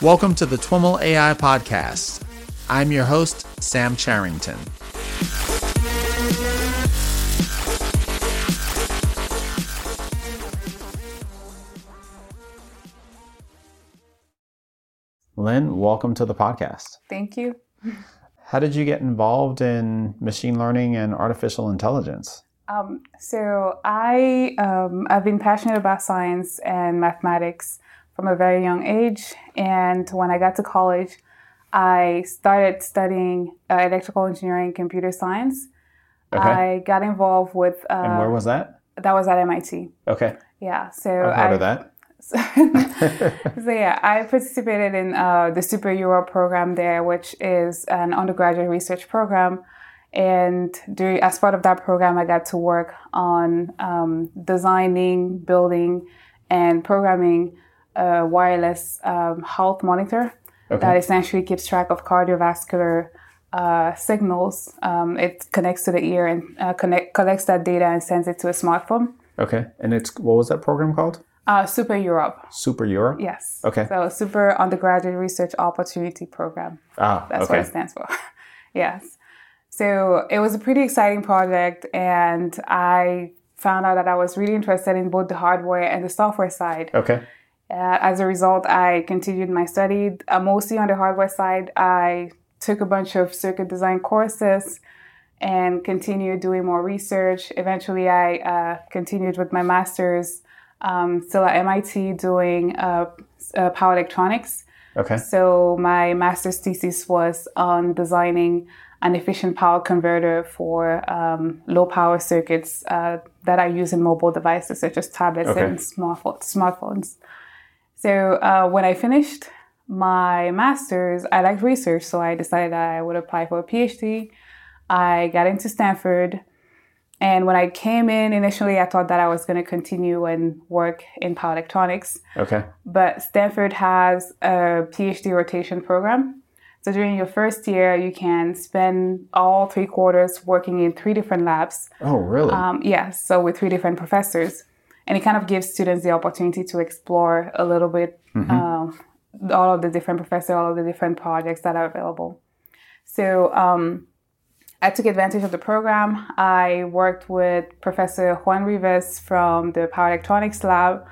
Welcome to the TWIML AI Podcast. I'm your host, Sam Charrington. Lynn, welcome to the podcast. Thank you. How did you get involved in machine learning and artificial intelligence? Um, so I um, I've been passionate about science and mathematics from a very young age, and when I got to college, I started studying uh, electrical engineering, and computer science. Okay. I got involved with. Uh, and where was that? That was at MIT. Okay. Yeah. So I've heard I, of that. So, so, yeah, I participated in uh, the SuperUROP program there, which is an undergraduate research program. And during, as part of that program, I got to work on um, designing, building, and programming a wireless um, health monitor okay. that essentially keeps track of cardiovascular uh, signals. Um, it connects to the ear and uh, connect, collects that data and sends it to a smartphone. Okay, and it's what was that program called? Uh, SuperUROP. Super Europe? Yes. Okay. So Super Undergraduate Research Opportunity Program. Ah, That's okay. what it stands for. yes. So it was a pretty exciting project, and I found out that I was really interested in both the hardware and the software side. Okay. Uh, as a result, I continued my study uh, mostly on the hardware side. I took a bunch of circuit design courses and continued doing more research. Eventually, I uh, continued with my master's um, still at MIT doing uh, uh, power electronics. Okay. So my master's thesis was on designing an efficient power converter for um, low power circuits uh, that I use in mobile devices such as tablets okay. and smartphones. So uh, when I finished my master's, I liked research, so I decided that I would apply for a PhD. I got into Stanford and when I came in initially, I thought that I was going to continue and work in power electronics. Okay. But Stanford has a PhD rotation program. So during your first year, you can spend all three quarters working in three different labs. Oh, really? Um, yes. So with three different professors. And it kind of gives students the opportunity to explore a little bit mm-hmm. um, all of the different professors, all of the different projects that are available. So, um, I took advantage of the program. I worked with Professor Juan Rivas from the Power Electronics Lab.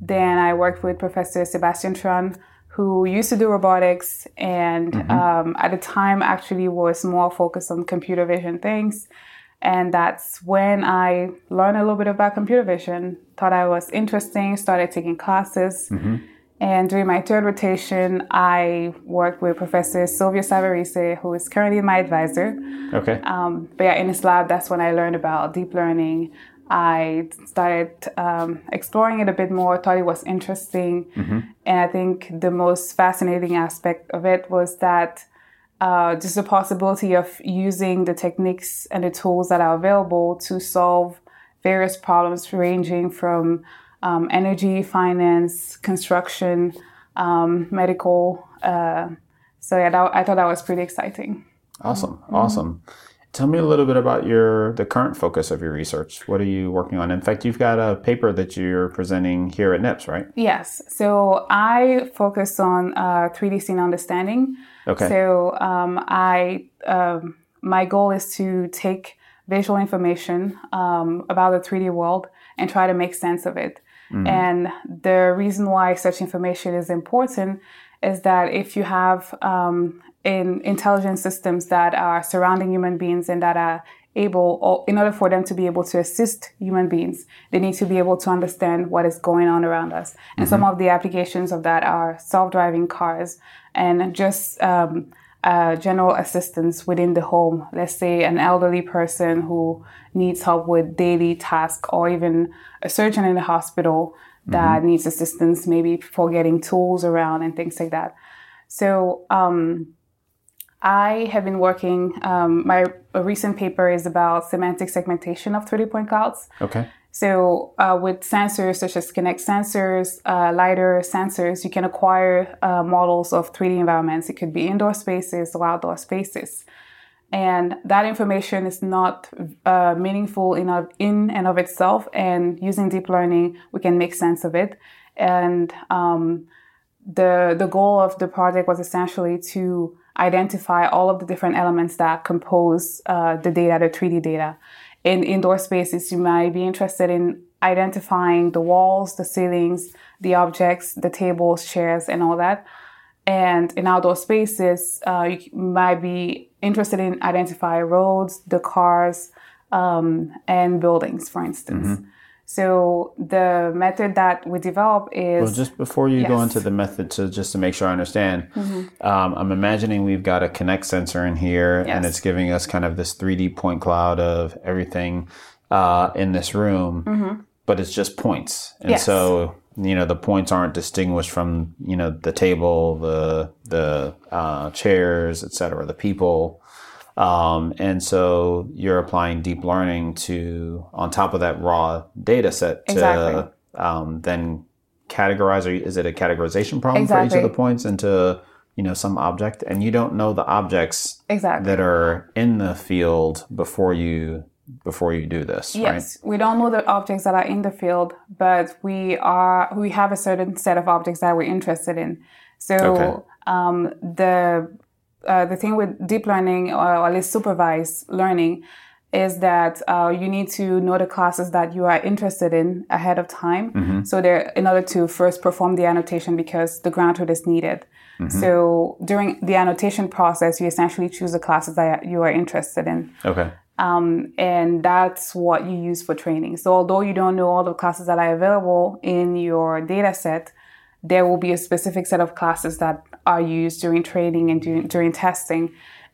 Then I worked with Professor Sebastian Thrun, who used to do robotics and mm-hmm. um, at the time actually was more focused on computer vision things. And that's when I learned a little bit about computer vision, thought I was interesting, started taking classes. Mm-hmm. And during my third rotation, I worked with Professor Silvio Savarese, who is currently my advisor. Okay. Um, but yeah, in his lab, that's when I learned about deep learning. I started um, exploring it a bit more, thought it was interesting. Mm-hmm. And I think the most fascinating aspect of it was that uh, just the possibility of using the techniques and the tools that are available to solve various problems ranging from um, energy, finance, construction, um, medical. Uh, so yeah, that, I thought that was pretty exciting. Awesome, mm-hmm. Tell me a little bit about your the current focus of your research. What are you working on? In fact, you've got a paper that you're presenting here at NIPS, right? Yes. So I focus on uh, 3D scene understanding. Okay. So um, I um, my goal is to take visual information um, about the 3D world and try to make sense of it. Mm-hmm. And the reason why such information is important is that if you have um, in intelligent systems that are surrounding human beings and that are able, or in order for them to be able to assist human beings, they need to be able to understand what is going on around us. And mm-hmm. some of the applications of that are self-driving cars and just um, uh, general assistance within the home. Let's say an elderly person who needs help with daily tasks, or even a surgeon in the hospital that mm-hmm. needs assistance, maybe for getting tools around and things like that. So, um, I have been working. Um, my recent paper is about semantic segmentation of 3D point clouds. Okay. So, uh, with sensors such as Kinect sensors, uh, LiDAR sensors, you can acquire uh, models of 3D environments. It could be indoor spaces or outdoor spaces. And that information is not uh, meaningful in, of, in and of itself. And using deep learning, we can make sense of it. And um, the the goal of the project was essentially to identify all of the different elements that compose uh, the data, the 3D data. In indoor spaces, you might be interested in identifying the walls, the ceilings, the objects, the tables, chairs, and all that. And in outdoor spaces, uh, you might be interested in identifying roads, the cars, um, and buildings, for instance. Mm-hmm. So the method that we develop is well. Just before you yes. go into the method, to just to make sure I understand, mm-hmm. um, I'm imagining we've got a Kinect sensor in here, yes. and it's giving us kind of this 3D point cloud of everything uh, in this room, mm-hmm. but it's just points, and yes. so you know the points aren't distinguished from you know the table, the the uh, chairs, etc., the people. Um, and so you're applying deep learning to, on top of that raw data set to exactly. um, then categorize, or is it a categorization problem exactly. for each of the points into, you know, some object? And you don't know the objects exactly. that are in the field before you before you do this yes right? we don't know the objects that are in the field but we are we have a certain set of objects that we're interested in so okay. um, the uh, the thing with deep learning or at least supervised learning is that uh, you need to know the classes that you are interested in ahead of time. Mm-hmm. So there, in order to first perform the annotation because the ground truth is needed. Mm-hmm. So during the annotation process, you essentially choose the classes that you are interested in. Okay. Um, and that's what you use for training. So although you don't know all the classes that are available in your data set, there will be a specific set of classes that are used during training and during, during testing.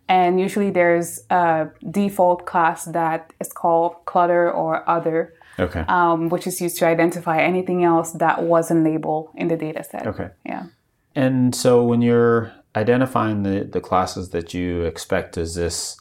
And usually there's a default class that is called clutter or other, okay. um, which is used to identify anything else that wasn't labeled in the data set. Okay. Yeah. And so when you're identifying the, the classes that you expect, is this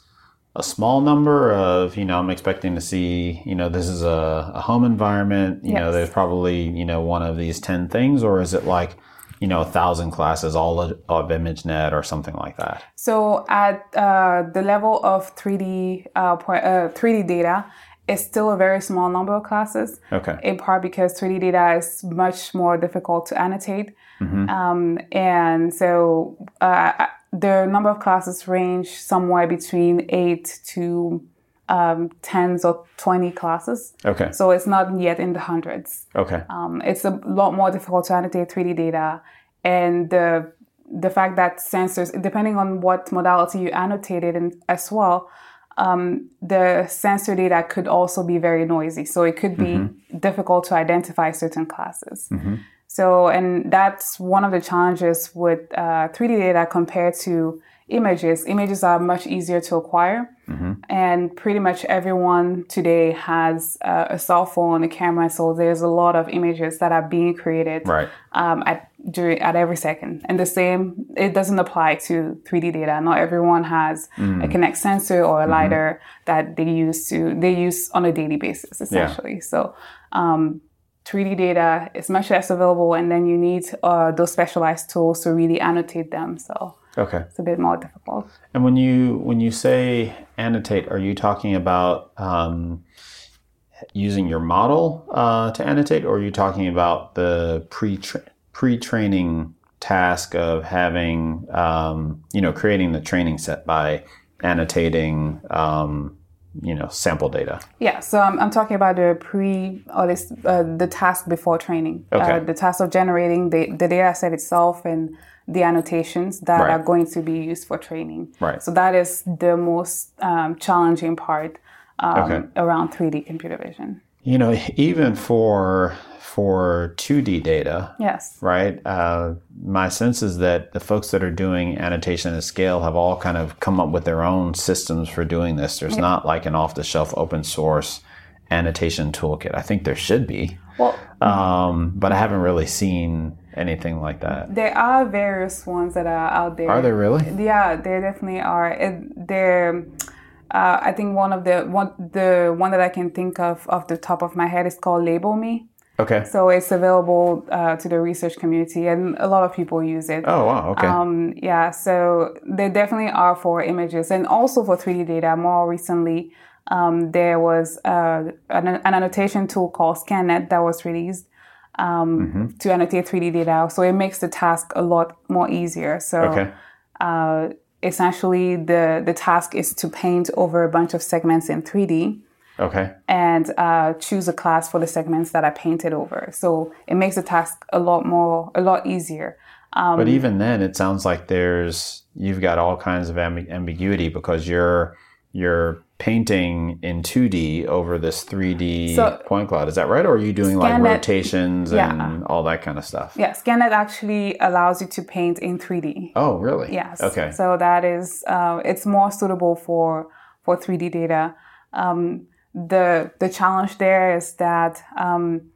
a small number of, you know, I'm expecting to see, you know, this is a, a home environment, you yes. know, there's probably, you know, one of these 10 things, or is it like, you know, a thousand classes, all of, of ImageNet or something like that? So at uh, the level of 3D, uh, uh, 3D data, it's still a very small number of classes. Okay. In part because 3D data is much more difficult to annotate. Mm-hmm. Um, and so uh, the number of classes range somewhere between eight to um, tens or 20 classes. Okay. So it's not yet in the hundreds. Okay. Um, it's a lot more difficult to annotate 3D data. And the, the fact that sensors, depending on what modality you annotated in as well, um, the sensor data could also be very noisy. So it could be mm-hmm. difficult to identify certain classes. Mm-hmm. So, and that's one of the challenges with uh, 3D data compared to images. Images are much easier to acquire, mm-hmm. and pretty much everyone today has uh, a cell phone, a camera. So there's a lot of images that are being created right. um, at during at every second. And the same, it doesn't apply to 3D data. Not everyone has mm. a Kinect sensor or a mm-hmm. lidar mm-hmm. that they use to they use on a daily basis, essentially. Yeah. So. Um, 3D data is much less available, and then you need uh, those specialized tools to really annotate them. So okay, it's a bit more difficult. And when you when you say annotate, are you talking about um, using your model uh, to annotate, or are you talking about the pre pre training task of having um, you know creating the training set by annotating um, you know sample data yeah so i'm, I'm talking about the pre or this uh, the task before training uh, okay. Uh, the task of generating the, the data set itself and the annotations that right. are going to be used for training right so that is the most um, challenging part um, okay. around 3d computer vision you know even for for 2D data. Yes. Right? Uh, my sense is that the folks that are doing annotation at scale have all kind of come up with their own systems for doing this. There's not like an off the shelf open source annotation toolkit. I think there should be. Well, um, but I haven't really seen anything like that. There are various ones that are out there. Are there really? Yeah, there definitely are. It, they're. Uh, I think one of the one the one that I can think of off the top of my head is called LabelMe. Okay. So it's available uh, to the research community, and a lot of people use it. Oh wow! Okay. Um, yeah, so they definitely are for images and also for 3D data. More recently, um, there was uh, an, an, annotation tool called ScanNet that was released um, mm-hmm. to annotate 3D data. So it makes the task a lot more easier. So okay. uh, essentially, the, the task is to paint over a bunch of segments in 3D. Okay. And uh, choose a class for the segments that I painted over. So it makes the task a lot more, a lot easier. Um, but even then, it sounds like there's you've got all kinds of amb- ambiguity because you're you're painting in 2D over this 3D so, point cloud. Is that right? Or are you doing like rotations yeah. and all that kind of stuff? Yeah, ScanNet actually allows you to paint in 3D. Oh, really? Yes. Okay. So that is, uh, it's more suitable for, for 3D data. Um, the, the challenge there is that um,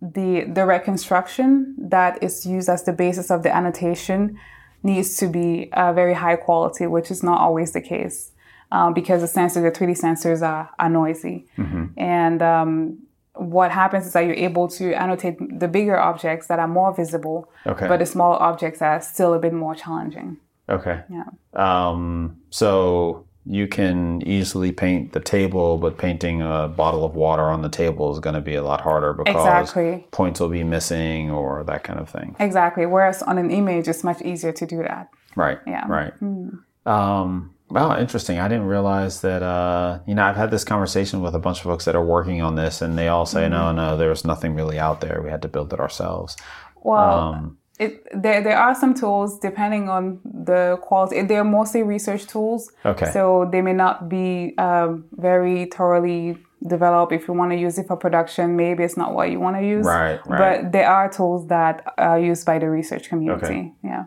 the, the reconstruction that is used as the basis of the annotation needs to be uh, very high quality, which is not always the case um, because the sensors, the 3D sensors are, are noisy. Mm-hmm. And um, what happens is that you're able to annotate the bigger objects that are more visible, okay. but the smaller objects are still a bit more challenging. Okay. Yeah. Um, so you can easily paint the table, but painting a bottle of water on the table is going to be a lot harder because exactly. points will be missing or that kind of thing. Exactly. Whereas on an image, it's much easier to do that. Right. Yeah. Right. Mm. Um, Wow, interesting. I didn't realize that. Uh, you know, I've had this conversation with a bunch of folks that are working on this, and they all say, mm-hmm. "No, no, there's nothing really out there. We had to build it ourselves." Well, um, it, there there are some tools depending on the quality. They're mostly research tools. Okay. So they may not be um, very thoroughly developed. If you want to use it for production, maybe it's not what you want to use. Right. Right. But there are tools that are used by the research community. Okay. Yeah.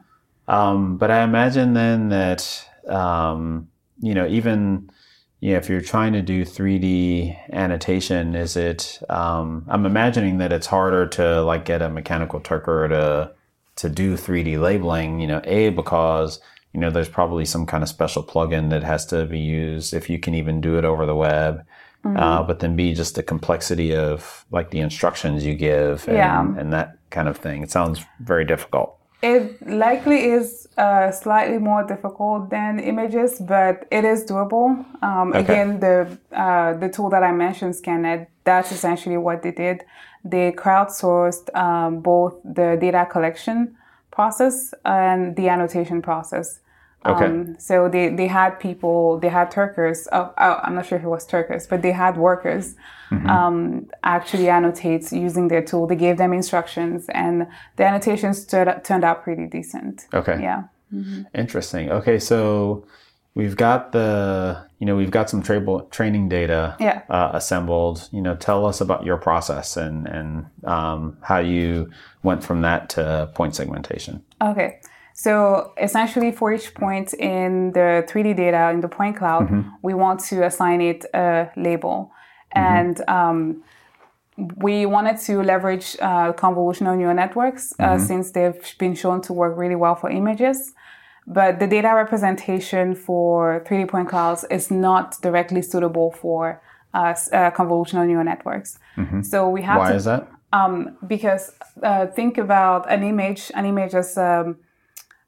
Um, but I imagine then that um, you know, even you know, if you're trying to do 3D annotation, is it? Um, I'm imagining that it's harder to like get a mechanical turker to to do 3D labeling. You know, a because you know there's probably some kind of special plugin that has to be used if you can even do it over the web. Mm-hmm. Uh, but then B, just the complexity of like the instructions you give and, yeah. and that kind of thing. It sounds very difficult. It likely is uh, slightly more difficult than images, but it is doable. Um, okay. Again, the uh, the tool that I mentioned, ScanNet, that's essentially what they did. They crowdsourced um, both the data collection process and the annotation process. Okay. Um, so they, they had people, they had Turkers. Oh, oh, I'm not sure if it was Turkers, but they had workers mm-hmm. um, actually annotate using their tool. They gave them instructions, and the annotations turned, turned out pretty decent. Okay. Yeah. Mm-hmm. Interesting. Okay, so we've got the you know we've got some tra- training data yeah. uh, assembled. You know, tell us about your process and and um, how you went from that to point segmentation. Okay. So essentially, for each point in the 3D data in the point cloud, mm-hmm. we want to assign it a label. Mm-hmm. And um, we wanted to leverage uh, convolutional neural networks uh, mm-hmm. since they've been shown to work really well for images. But the data representation for 3D point clouds is not directly suitable for uh, uh convolutional neural networks. Mm-hmm. So we have Why to, is that? Um, because uh, think about an image. An image is um,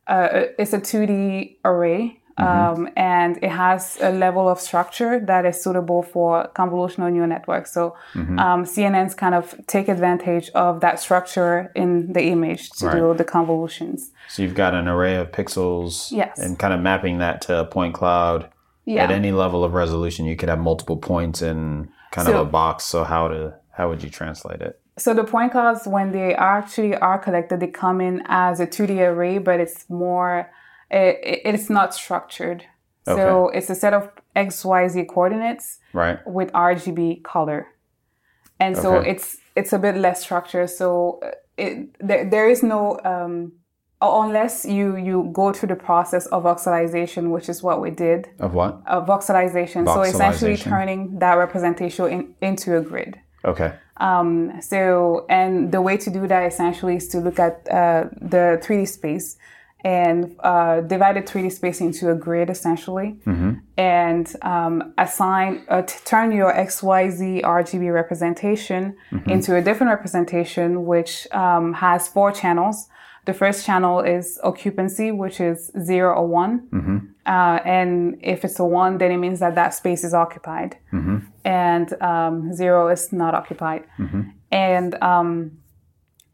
uh, it's a 2D array. Mm-hmm. Um, and it has a level of structure that is suitable for convolutional neural networks. So mm-hmm. um, CNNs kind of take advantage of that structure in the image to right. do the convolutions. So you've got an array of pixels, yes. and kind of mapping that to a point cloud. Yeah. At any level of resolution, you could have multiple points in kind so, of a box. So how to how would you translate it? So the point clouds, when they actually are collected, they come in as a 2D array, but it's more, it, it's not structured. Okay. So it's a set of X, Y, Z coordinates right. with RGB color. And so okay. it's it's a bit less structured. So uh, it, there, there is no, um, unless you, you go through the process of voxelization, which is what we did. Of what? Of voxelization. voxelization. So essentially turning that representation in, into a grid. Okay. Um, so, and the way to do that essentially is to look at uh, the 3D space and uh, divide the 3D space into a grid essentially, mm-hmm. and um, assign, uh, t- turn your XYZ RGB representation mm-hmm. into a different representation which um, has four channels. The first channel is occupancy, which is zero or one. Mm-hmm. Uh, and if it's a one, then it means that that space is occupied. Mm-hmm. And um, zero is not occupied. Mm-hmm. And um,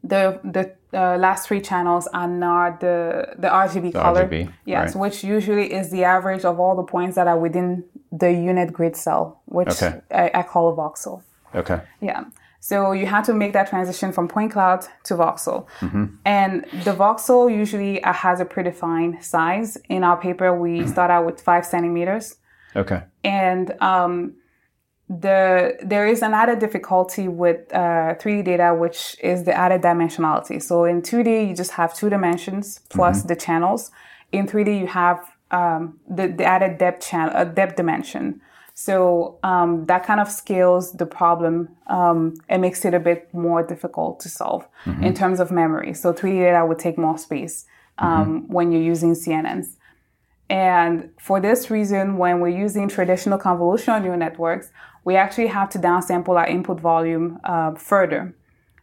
the the uh, last three channels are not the the RGB the color. RGB, yes, right. which usually is the average of all the points that are within the unit grid cell, which okay. I, I, call a voxel. Okay. Yeah. So you have to make that transition from point cloud to voxel. Mm-hmm. And the voxel usually uh, has a predefined size. In our paper, we start out with five centimeters. Okay. And um, the there is an added difficulty with uh, 3D data, which is the added dimensionality. So in 2D, you just have two dimensions plus mm-hmm. the channels. In 3D, you have um, the, the added depth channel, uh, depth dimension. So um, that kind of scales the problem um, and makes it a bit more difficult to solve mm-hmm. in terms of memory. So 3D data would take more space um, mm-hmm. when you're using CNNs. And for this reason, when we're using traditional convolutional neural networks, we actually have to downsample our input volume uh, further.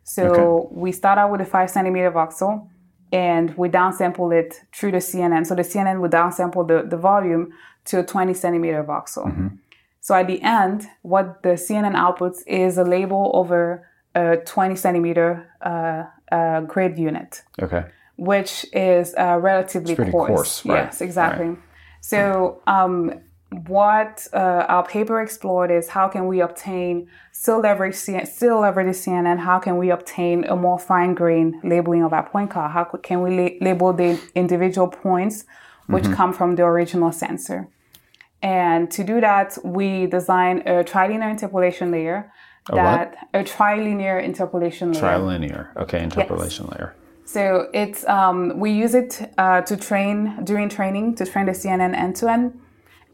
So okay. we start out with a five centimeter voxel and we downsample it through the CNN. So the CNN would downsample the, the volume to a 20 centimeter voxel. Mm-hmm. So at the end, what the CNN outputs is a label over a 20 centimeter uh, uh, grid unit. Okay. Which is uh, relatively coarse. coarse right. Yes, exactly. Right. So um, what uh, our paper explored is how can we obtain still leverage still leverage CNN? How can we obtain a more fine grained labeling of our point cloud? How can we la- label the individual points which mm-hmm. come from the original sensor? And to do that, we design a trilinear interpolation layer. A that what? a trilinear interpolation layer. Trilinear, okay, interpolation yes. layer. So it's um, we use it uh, to train during training to train the CNN end to end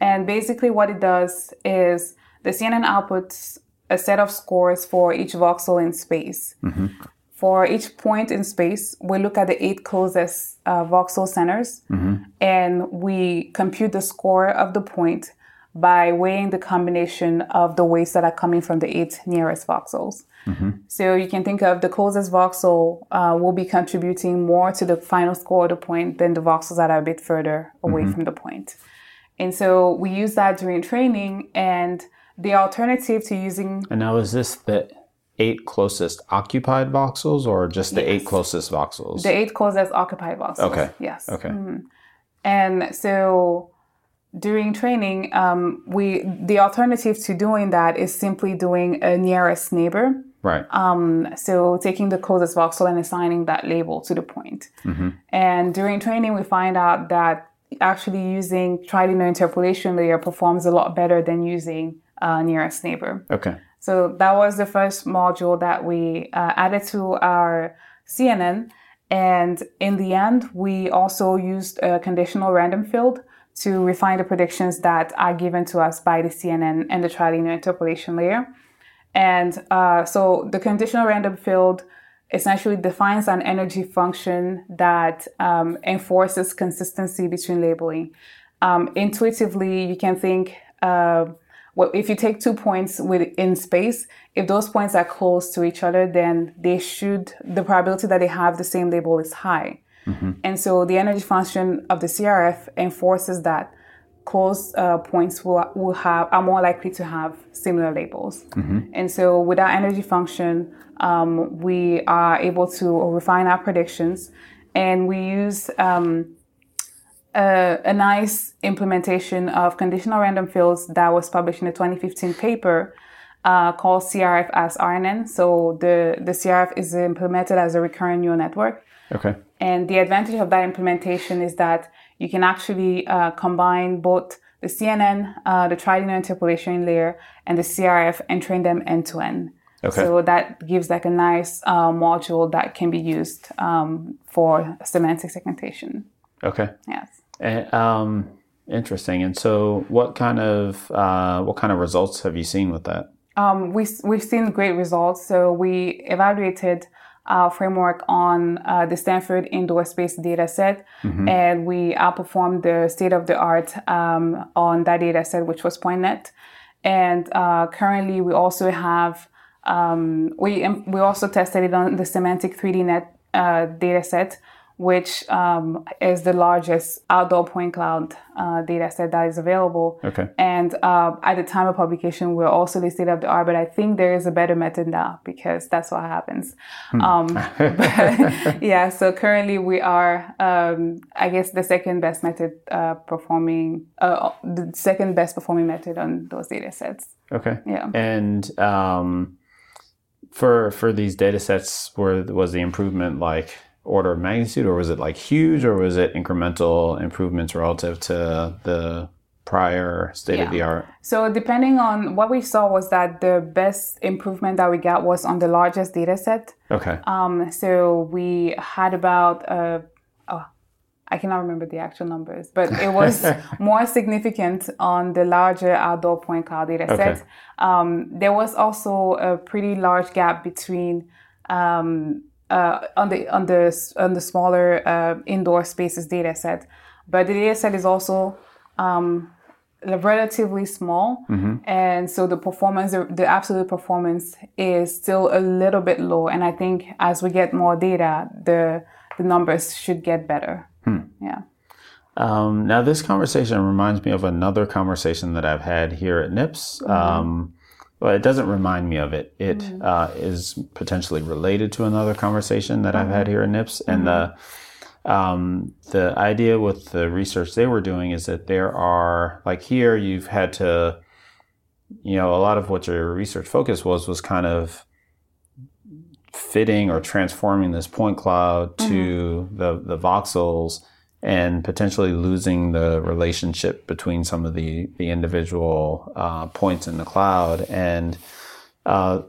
and basically, what it does is the CNN outputs a set of scores for each voxel in space. Mm-hmm. For each point in space, we look at the eight closest uh, voxel centers mm-hmm. And we compute the score of the point by weighing the combination of the weights that are coming from the eight nearest voxels. Mm-hmm. So you can think of the closest voxel uh, will be contributing more to the final score of the point than the voxels that are a bit further away mm-hmm. from the point. And so we use that during training. And the alternative to using. And now, is this the eight closest occupied voxels or just the yes. eight closest voxels? The eight closest occupied voxels. Okay. Yes. Okay. Mm-hmm. And so during training, um, we the alternative to doing that is simply doing a nearest neighbor. Right. Um, so taking the closest voxel and assigning that label to the point. Mm-hmm. And during training, we find out that actually using trilinear interpolation layer performs a lot better than using uh, nearest neighbor. Okay. So that was the first module that we uh, added to our CNN. And in the end, we also used a conditional random field to refine the predictions that are given to us by the CNN and the trilinear interpolation layer. And uh, so the conditional random field essentially defines an energy function that um, enforces consistency between labeling. Um, intuitively, you can think, uh, if you take two points within space, if those points are close to each other, then they should, the probability that they have the same label is high. Mm-hmm. And so the energy function of the CRF enforces that close uh, points will, will have are more likely to have similar labels. Mm-hmm. And so with our energy function, um, we are able to refine our predictions, and we use um, a, a, nice implementation of conditional random fields that was published in a 2015 paper uh, called CRF as RNN. So the, the CRF is implemented as a recurrent neural network. Okay. And the advantage of that implementation is that you can actually uh, combine both the CNN, uh, the trilinear interpolation layer, and the CRF and train them end to end. Okay. So that gives like a nice uh, module that can be used um, for semantic segmentation. Okay. Yes. And, um, interesting. And so, what kind of uh, what kind of results have you seen with that? Um, we we've seen great results. So we evaluated our framework on uh, the Stanford indoor space data set, mm-hmm. and we outperformed the state of the art um, on that data set, which was PointNet. And uh, currently, we also have um, we we also tested it on the Semantic 3D Net uh, data set, which um, is the largest outdoor point cloud uh, data set that is available. Okay. And uh, at the time of publication, we're also the state of the art, but I think there is a better method now because that's what happens. Hmm. Um, but, yeah, so currently we are, um, I guess, the second best method uh, performing, uh, the second best performing method on those data sets. Okay. Yeah. And um, for for these data sets, where was the improvement like? Order of magnitude, or was it like huge, or was it incremental improvements relative to the prior state yeah. of the art? So depending on what we saw was that the best improvement that we got was on the largest data set. Okay. Um, so we had about uh, oh, I cannot remember the actual numbers, but it was more significant on the larger outdoor point cloud data set. Okay. Um, there was also a pretty large gap between um, uh, on the on the on the smaller uh, indoor spaces data set, but the data set is also um, relatively small, mm-hmm. and so the performance, the absolute performance, is still a little bit low. And I think as we get more data, the the numbers should get better. Hmm. Yeah. Um, now, this conversation reminds me of another conversation that I've had here at NIPS. Mm-hmm. Um, well, it doesn't remind me of it. It mm-hmm. uh, is potentially related to another conversation that mm-hmm. I've had mm-hmm. here at NIPS, and the mm-hmm. um, the idea with the research they were doing is that there are like here you've had to, you know, a lot of what your research focus was was kind of fitting or transforming this point cloud to mm-hmm. the the voxels and potentially losing the relationship between some of the the individual uh, points in the cloud. And uh,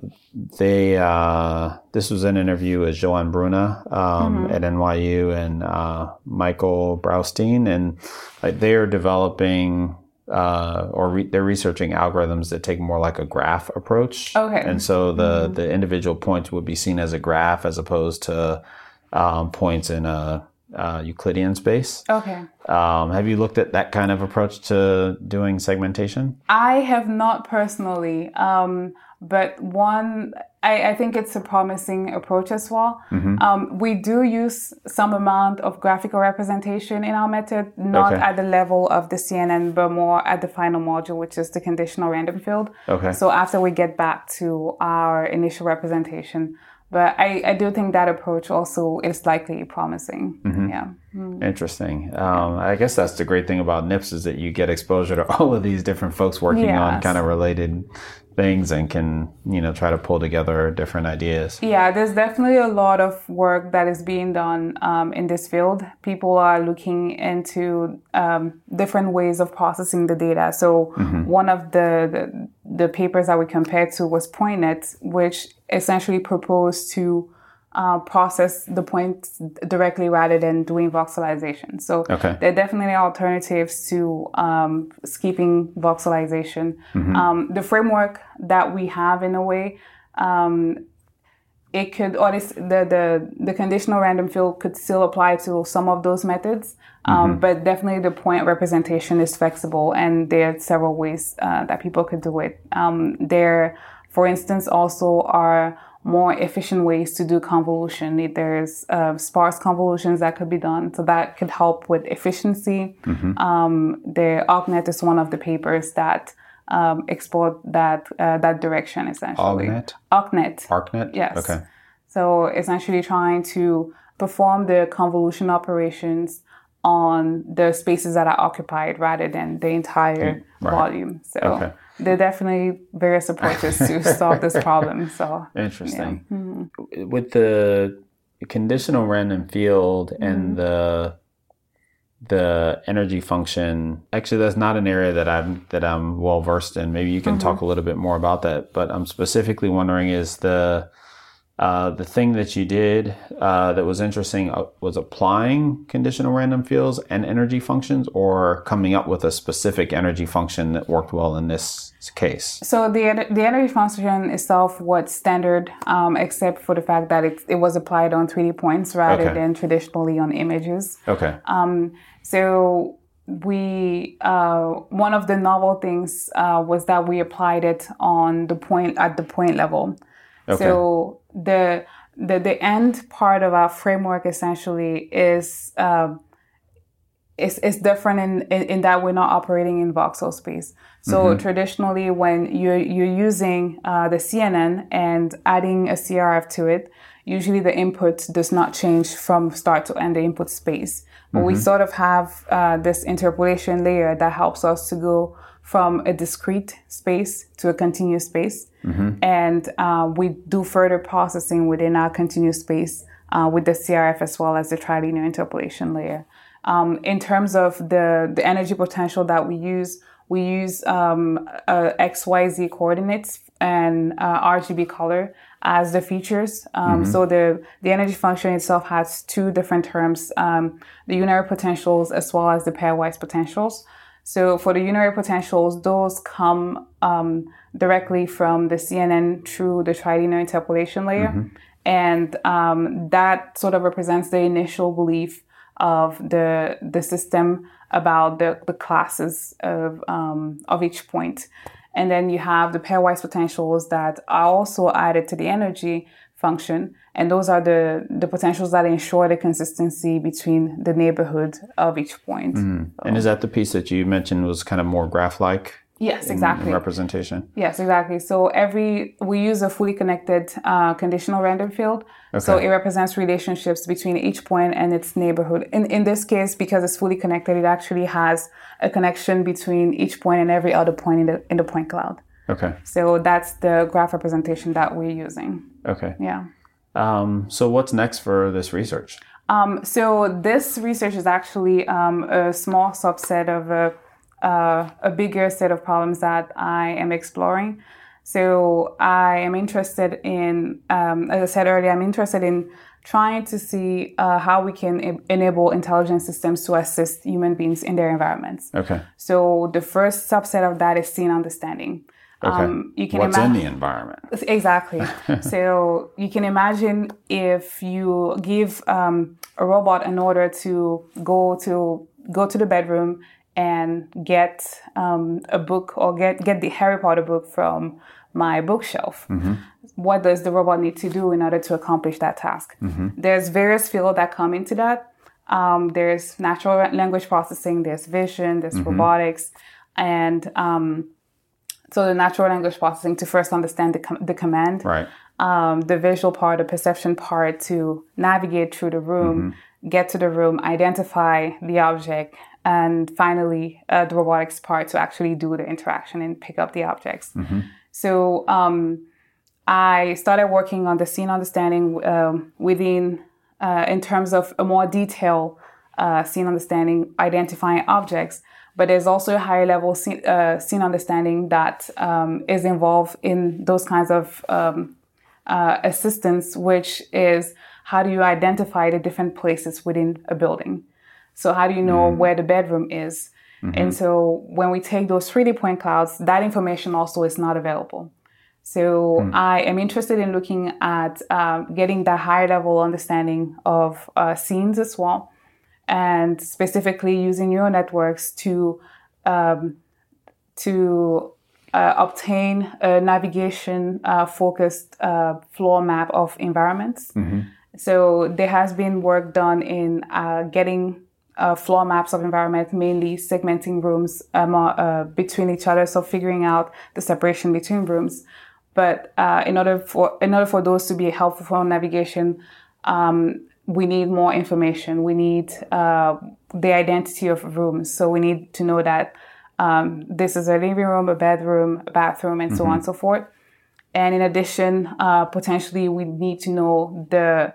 they uh, this was an interview with Joan Bruna um, mm-hmm. at NYU and uh, Michael Bronstein, and like they are developing. Uh, or re- they're researching algorithms that take more like a graph approach. Okay. And so the mm-hmm. the individual points would be seen as a graph as opposed to um, points in a uh, Euclidean space. Okay. Um, have you looked at that kind of approach to doing segmentation? I have not personally, um, but one, I, I, think it's a promising approach as well. Mm-hmm. Um, we do use some amount of graphical representation in our method, not okay. at the level of the CNN, but more at the final module, which is the conditional random field. Okay. So after we get back to our initial representation, but I, I do think that approach also is likely promising. Mm-hmm. Yeah. Mm. Interesting. Um, I guess that's the great thing about NIPS is that you get exposure to all of these different folks working yes. on kind of related things and can you know try to pull together different ideas yeah there's definitely a lot of work that is being done um, in this field people are looking into um, different ways of processing the data so mm-hmm. one of the, the, the papers that we compared to was PointNet which essentially proposed to uh, process the points directly rather than doing voxelization. So okay. there are definitely alternatives to um, skipping voxelization. Mm-hmm. Um, the framework that we have in a way, um, it could, or this, the, the, the conditional random field could still apply to some of those methods. Um, mm-hmm. But definitely the point representation is flexible and there are several ways uh, that people could do it. Um, there, for instance, also are more efficient ways to do convolution. There's uh, sparse convolutions that could be done, so that could help with efficiency. Mm-hmm. Um, the OctNet is one of the papers that um, explored that uh, that direction essentially. OctNet. OctNet. OctNet. Yes. Okay. So essentially, trying to perform the convolution operations on the spaces that are occupied rather than the entire right. volume. So. Okay there are definitely various approaches to solve this problem. So interesting. Yeah. Mm-hmm. With the conditional random field mm-hmm. and the the energy function actually that's not an area that i'm that i'm well versed in maybe you can mm-hmm. talk a little bit more about that but i'm specifically wondering is the uh, the thing that you did uh, that was interesting uh, was applying conditional random fields and energy functions or coming up with a specific energy function that worked well in this case? So the, the energy function itself was standard um, except for the fact that it, it was applied on 3D points rather okay. than traditionally on images. Okay. Um, so we uh, one of the novel things uh, was that we applied it on the point at the point level. Okay. So the the the end part of our framework essentially is. Um, it's, it's different in, in, in, that we're not operating in voxel space. So mm-hmm. traditionally, when you're, you're using uh, the CNN and adding a CRF to it, usually the input does not change from start to end the input space. But mm-hmm. we sort of have uh, this interpolation layer that helps us to go from a discrete space to a continuous space. Mm-hmm. And uh, we do further processing within our continuous space uh, with the CRF as well as the trilinear interpolation layer. Um, in terms of the, the energy potential that we use, we use um, uh, XYZ coordinates and uh, RGB color as the features. Um, mm-hmm. So the, the energy function itself has two different terms, um, the unary potentials as well as the pairwise potentials. So for the unary potentials, those come um, directly from the CNN through the trilinear interpolation layer. Mm-hmm. And um, that sort of represents the initial belief of the the system about the, the classes of um, of each point. And then you have the pairwise potentials that are also added to the energy function. And those are the, the potentials that ensure the consistency between the neighborhood of each point. Mm-hmm. So. And is that the piece that you mentioned was kind of more graph like? Yes, exactly. In representation. Yes, exactly. So every we use a fully connected uh, conditional random field. Okay. So it represents relationships between each point and its neighborhood. In in this case, because it's fully connected, it actually has a connection between each point and every other point in the in the point cloud. Okay. So that's the graph representation that we're using. Okay. Yeah. Um, so what's next for this research? Um, so this research is actually um, a small subset of a uh, a bigger set of problems that I am exploring. So I am interested in, um, as I said earlier, I'm interested in trying to see uh, how we can e- enable intelligent systems to assist human beings in their environments. Okay. So the first subset of that is scene understanding. Okay. Um, you can What's ima- in the environment? Exactly. so you can imagine if you give um, a robot an order to go to go to the bedroom and get um, a book or get, get the Harry Potter book from my bookshelf. Mm-hmm. What does the robot need to do in order to accomplish that task? Mm-hmm. There's various fields that come into that. Um, there's natural language processing, there's vision, there's mm-hmm. robotics, and um, so the natural language processing to first understand the, com- the command, right. Um, the visual part, the perception part to navigate through the room, mm-hmm. get to the room, identify the object, and finally uh, the robotics part to actually do the interaction and pick up the objects. Mm-hmm. So um, I started working on the scene understanding um, within, uh, in terms of a more detailed uh, scene understanding, identifying objects. But there's also a higher level scene, uh, scene understanding that um, is involved in those kinds of um, uh, assistance, which is how do you identify the different places within a building? So how do you know mm. where the bedroom is? Mm-hmm. And so when we take those 3D point clouds, that information also is not available. So mm. I am interested in looking at um, getting that higher level understanding of uh, scenes as well, and specifically using neural networks to um, to uh, obtain a navigation uh, focused uh, floor map of environments. Mm-hmm. So there has been work done in uh, getting uh, floor maps of environment, mainly segmenting rooms um, uh, between each other, so figuring out the separation between rooms. But uh, in order for in order for those to be helpful for navigation, um, we need more information. We need uh, the identity of rooms. So we need to know that um, this is a living room, a bedroom, a bathroom, and mm-hmm. so on and so forth. And in addition, uh, potentially we need to know the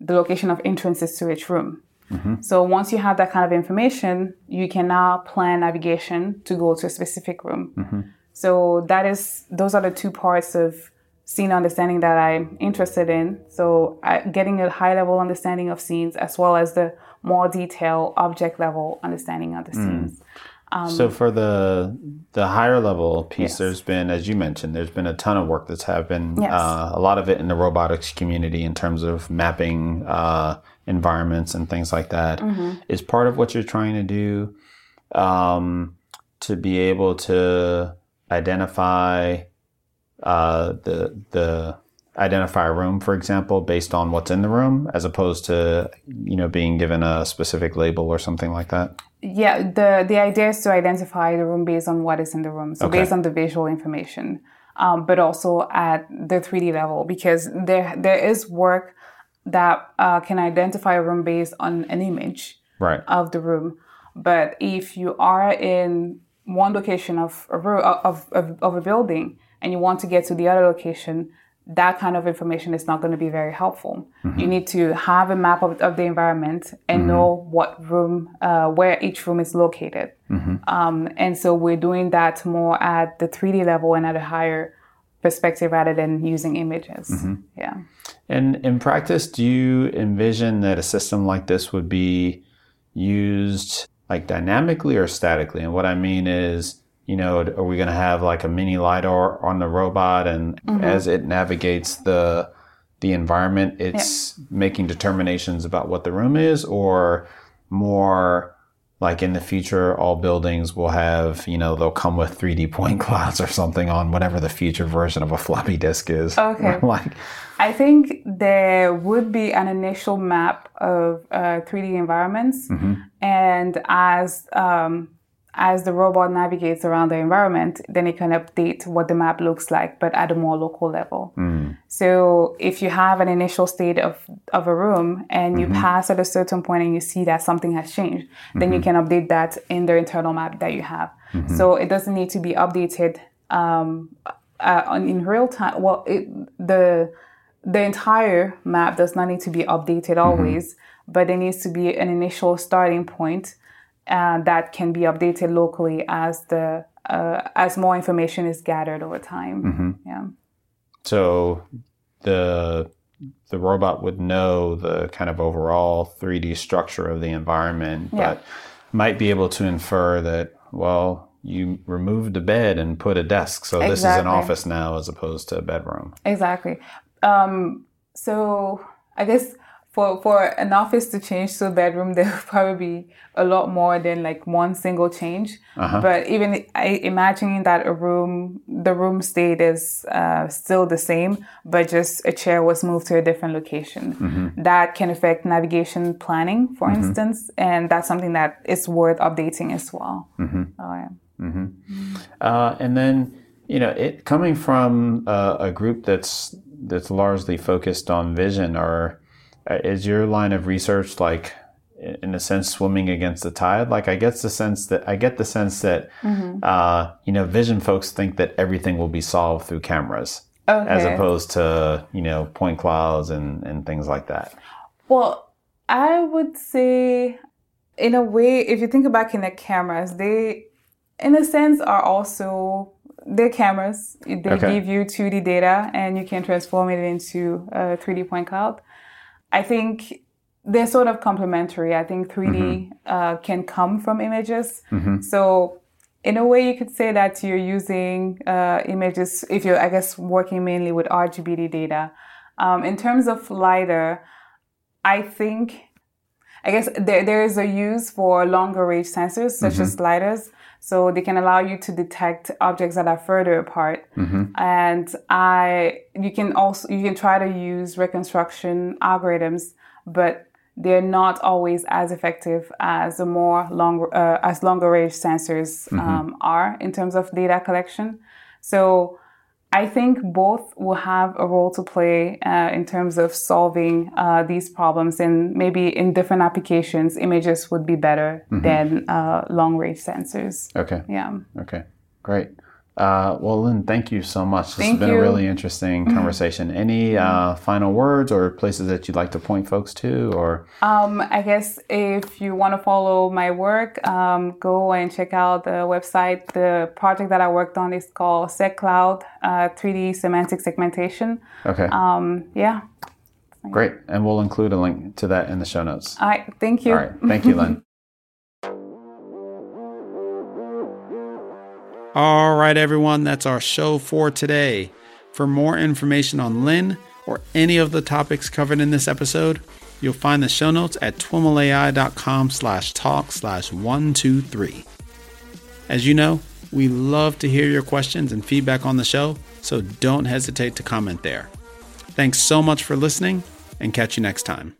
the location of entrances to each room. Mm-hmm. So once you have that kind of information, you can now plan navigation to go to a specific room. Mm-hmm. So that is those are the two parts of scene understanding that I'm interested in. So I, getting a high level understanding of scenes as well as the more detailed object level understanding of the mm. scenes. Um, so for the the higher level piece, yes. there's been, as you mentioned, there's been a ton of work that's happened. Yes. Uh, a lot of it in the robotics community in terms of mapping uh, environments and things like that. Mm-hmm. Is part of what you're trying to do um, to be able to identify uh, the the identify a room, for example, based on what's in the room, as opposed to you know being given a specific label or something like that? Yeah, the the idea is to identify the room based on what is in the room, so okay. based on the visual information, um, but also at the 3D level, because there there is work that uh, can identify a room based on an image right. of the room. But if you are in one location of a room, of, of, of a building and you want to get to the other location, that kind of information is not going to be very helpful. Mm-hmm. You need to have a map of, of the environment and mm-hmm. know what room, uh, where each room is located. Mm-hmm. Um, and so we're doing that more at the 3D level and at a higher perspective rather than using images. Mm-hmm. Yeah. And in practice, do you envision that a system like this would be used like dynamically or statically? And what I mean is, you know, are we going to have like a mini lidar on the robot, and mm-hmm. as it navigates the the environment, it's making determinations about what the room is, or more like in the future, all buildings will have, you know, they'll come with 3D point clouds or something on whatever the future version of a floppy disk is. Okay. like, I think there would be an initial map of uh, 3D environments, mm-hmm. and as um, as the robot navigates around the environment, then it can update what the map looks like, but at a more local level. Mm. So if you have an initial state of, of a room and you mm-hmm. pass at a certain point and you see that something has changed, mm-hmm. then you mm-hmm. can update that in the internal map that you have. Mm-hmm. So it doesn't need to be updated um, uh, in real time. Well, it, the the entire map does not need to be updated mm-hmm. always, but there needs to be an initial starting point uh, that can be updated locally as the uh, as more information is gathered over time. Mm-hmm. Yeah. So the the robot would know the kind of overall 3D structure of the environment, yeah. but might be able to infer that well, you removed a bed and put a desk, so exactly. this is an office now as opposed to a bedroom. Exactly. Um, so I guess for for an office to change to a bedroom, there will probably be a lot more than like one single change. Uh-huh. But even I, imagining that a room, the room state is uh, still the same, but just a chair was moved to a different location. Mm-hmm. That can affect navigation planning, for mm-hmm. instance, and that's something that is worth updating as well. Mm-hmm. Oh yeah. Mm-hmm. Uh, and then you know, it coming from uh, a group that's that's largely focused on vision or is your line of research like in a sense swimming against the tide like i get the sense that i get the sense that mm-hmm. uh, you know vision folks think that everything will be solved through cameras okay. as opposed to you know point clouds and and things like that well i would say in a way if you think about kinect cameras they in a sense are also they're cameras they okay. give you 2d data and you can transform it into a 3d point cloud I think they're sort of complementary. I think 3D mm-hmm. uh, can come from images. Mm-hmm. So, in a way, you could say that you're using uh, images if you're, I guess, working mainly with RGBD data. Um, in terms of LiDAR, I think, I guess there, there is a use for longer range sensors such mm-hmm. as LiDARs. So they can allow you to detect objects that are further apart. Mm-hmm. And I, you can also, you can try to use reconstruction algorithms, but they're not always as effective as the more long, uh, as longer range sensors mm-hmm. um, are in terms of data collection. So I think both will have a role to play uh, in terms of solving uh, these problems, and maybe in different applications, images would be better mm-hmm. than uh, long range sensors. Okay. Yeah. Okay. Great. Uh, well, Lynn, thank you so much. This thank has been you. a really interesting conversation. Any uh, final words or places that you'd like to point folks to, or? Um, I guess if you want to follow my work, um, go and check out the website. The project that I worked on is called SegCloud uh, 3D Semantic Segmentation. Okay. Um, yeah. Great, and we'll include a link to that in the show notes. All right. Thank you. All right. Thank you, Lynn. All right, everyone, that's our show for today. For more information on Lynn or any of the topics covered in this episode, you'll find the show notes at twimlai.com slash talk slash 123. As you know, we love to hear your questions and feedback on the show, so don't hesitate to comment there. Thanks so much for listening, and catch you next time.